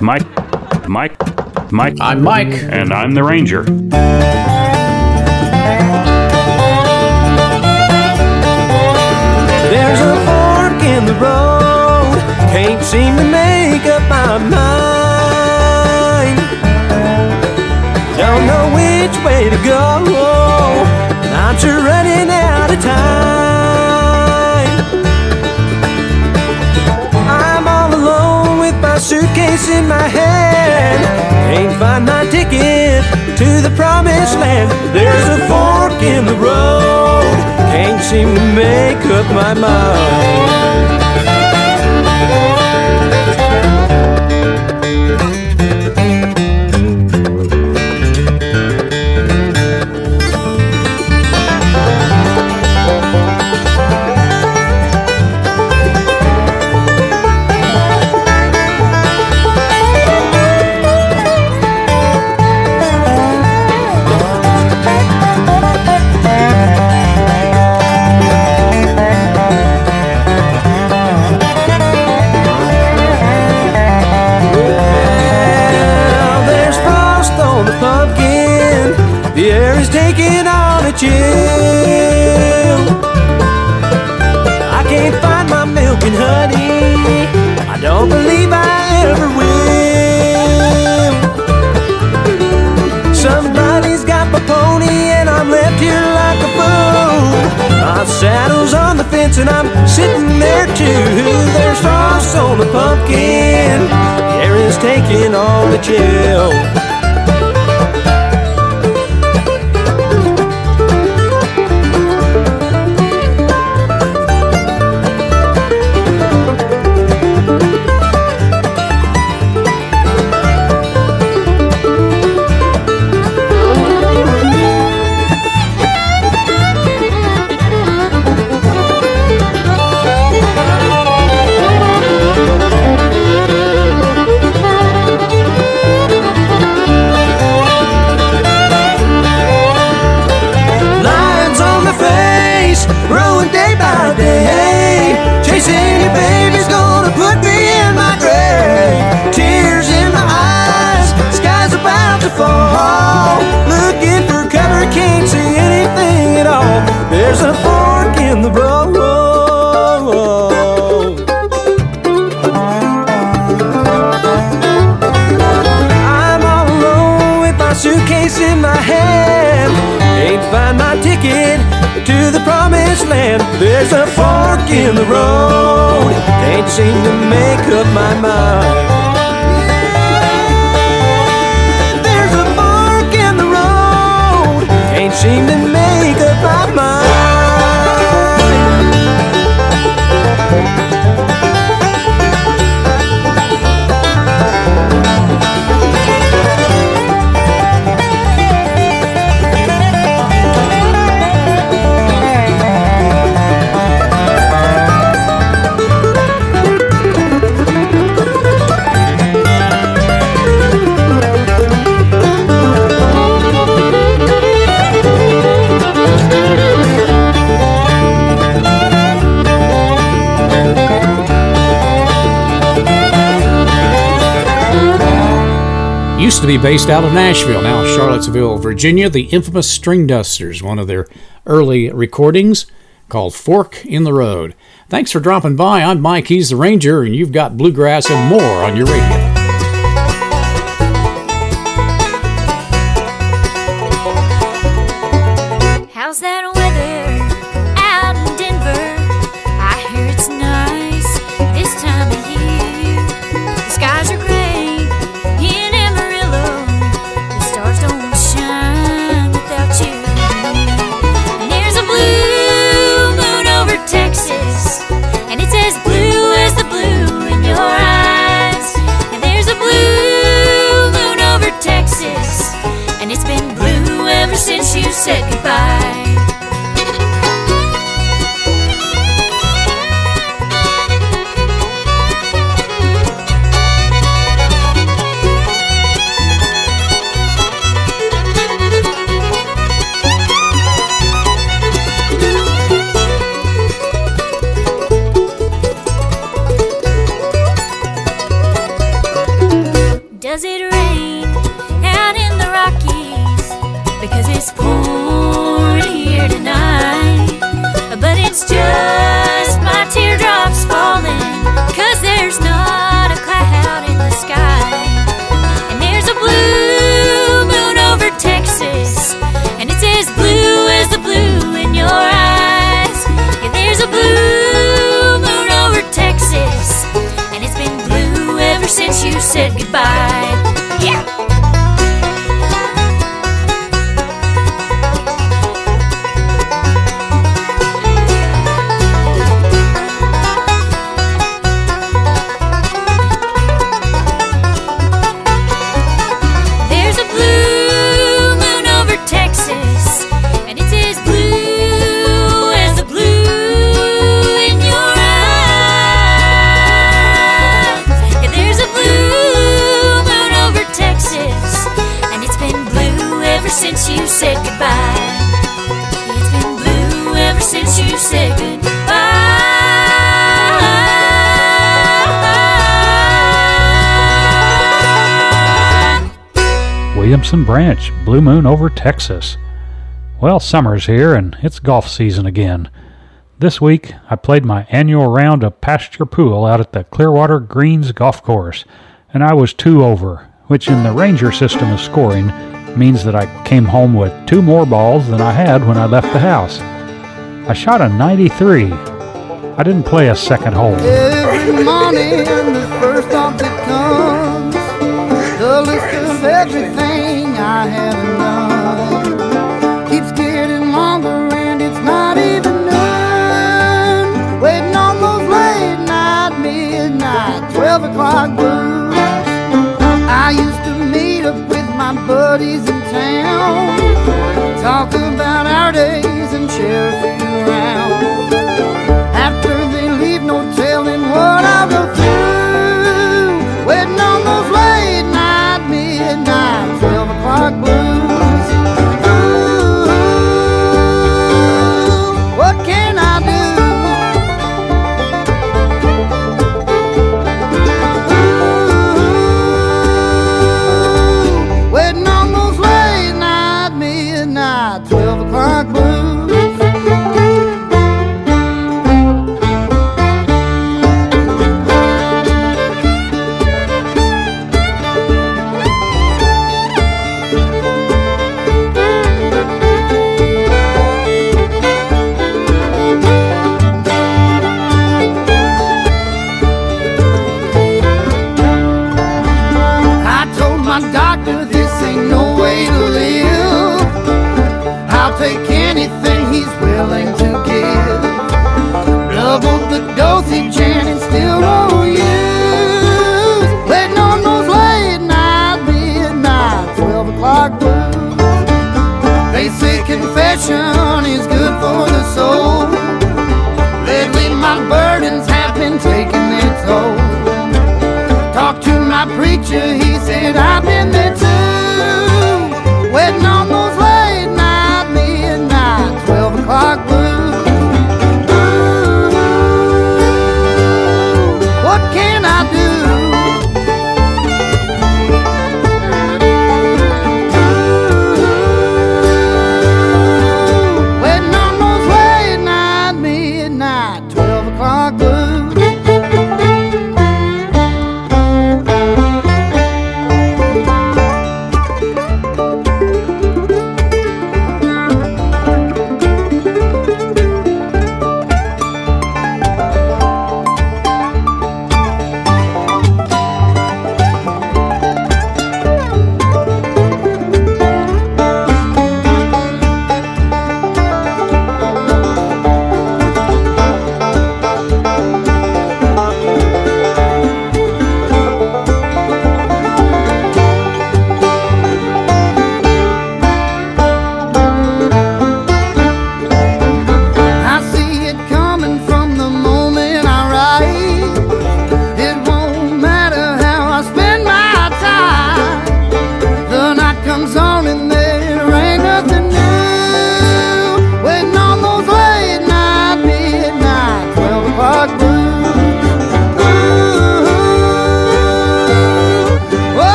Mike, Mike, Mike. I'm Mike. And I'm the Ranger. There's a fork in the road, can't seem to make up my mind. Don't know which way to go, I'm sure running out of time. Suitcase in my hand, can't find my ticket to the promised land. There's a fork in the road, can't seem to make up my mind. Too. There's frost on the pumpkin. Air is taking on the chill. My in my hand. Can't find my ticket to the promised land. There's a fork in the road. Can't seem to make up my mind. There's a fork in the road. Can't seem to To be based out of Nashville, now Charlottesville, Virginia. The infamous Stringdusters, one of their early recordings called Fork in the Road. Thanks for dropping by. I'm Mike, he's the Ranger, and you've got bluegrass and more on your radio. Williamson Branch, Blue Moon over Texas. Well, summer's here and it's golf season again. This week, I played my annual round of pasture pool out at the Clearwater Greens Golf Course, and I was two over, which in the Ranger system of scoring means that I came home with two more balls than I had when I left the house. I shot a 93. I didn't play a second hole. Every morning, the first comes, the list of everything I done, keeps getting longer and it's not even. Waiting on those late night, midnight, twelve o'clock blues. I used to meet up with my buddies in town, talk about our days and share a few rounds.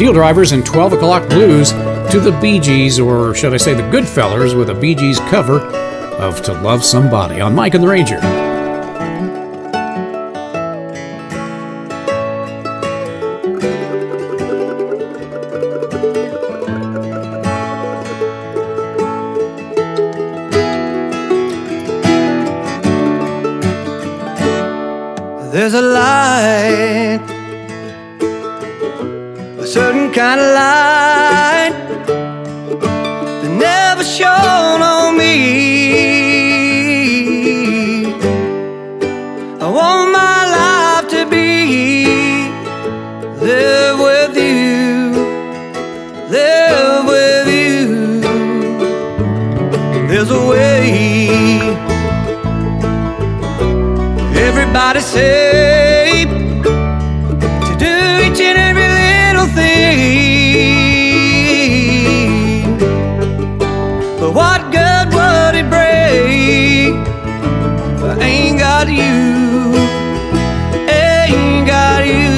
SteelDrivers and 12 O'Clock Blues to the Bee Gees, or should I say the Goodfellas, with a Bee Gees cover of To Love Somebody on Mike and the Ranger. There's a light, certain kind of light that never shone on me. I want my life to be there with you, there with you. There's a way. Everybody say But what good would it bring if I ain't got you? Ain't got you.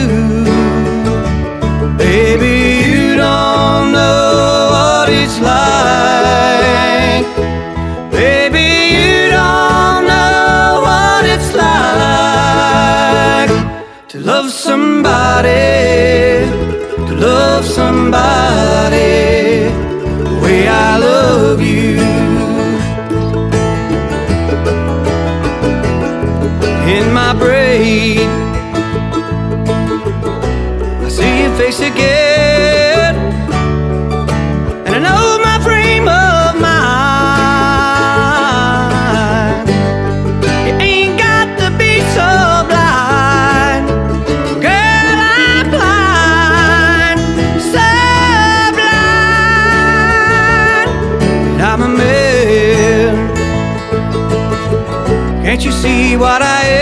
Baby, you don't know what it's like. Baby, you don't know what it's like to love somebody, you see what I am?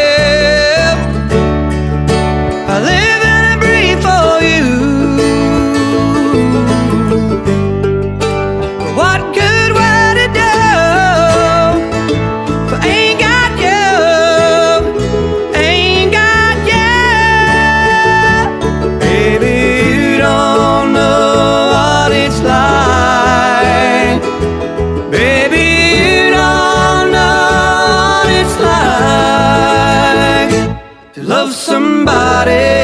Love somebody,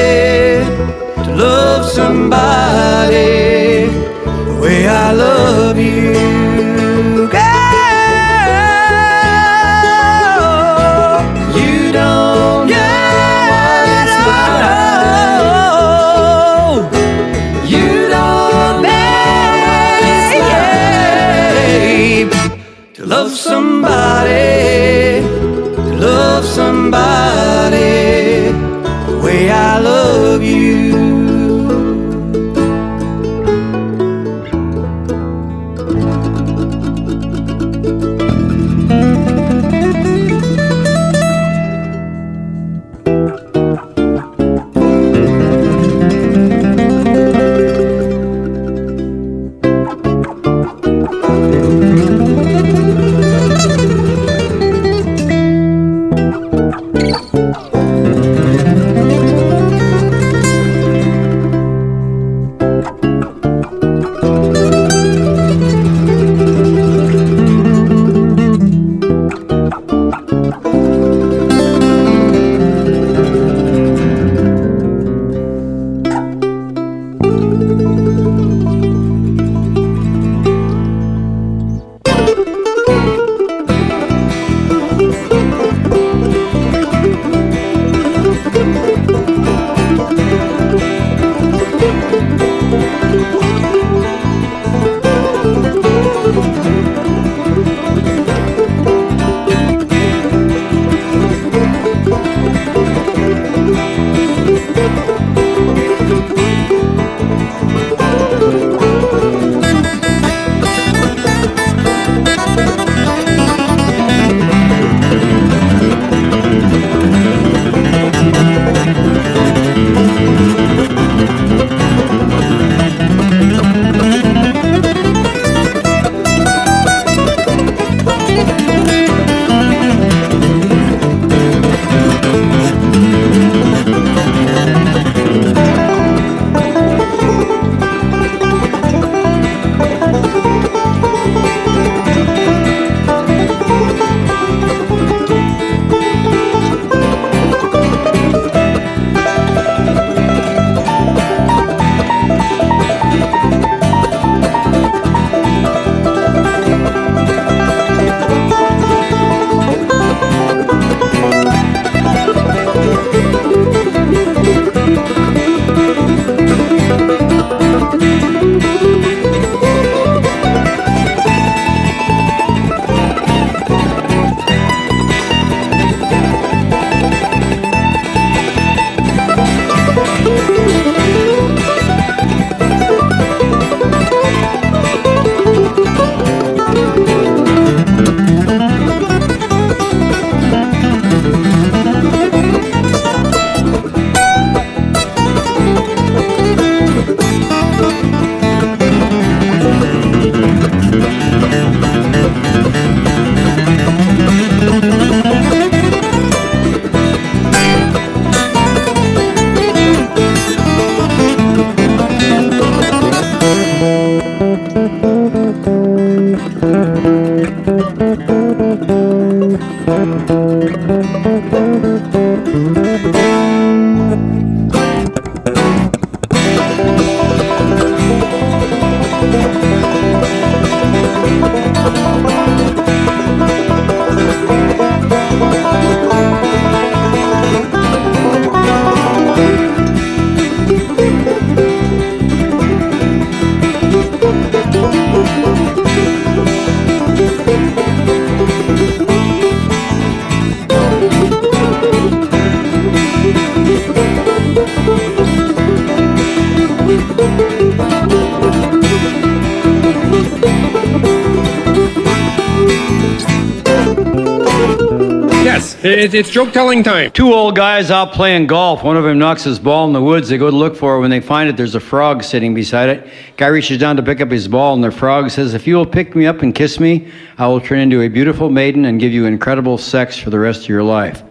Yes, it, it's joke telling time. Two old guys out playing golf. One of them knocks his ball in the woods. They go to look for it. When they find it, there's a frog sitting beside it. Guy reaches down to pick up his ball, and the frog says, If you will pick me up and kiss me, I will turn into a beautiful maiden and give you incredible sex for the rest of your life.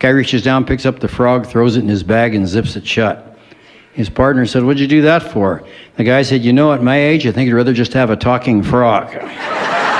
Guy reaches down, picks up the frog, throws it in his bag, and zips it shut. His partner said, What'd you do that for? The guy said, You know, at my age, I think I'd rather just have a talking frog.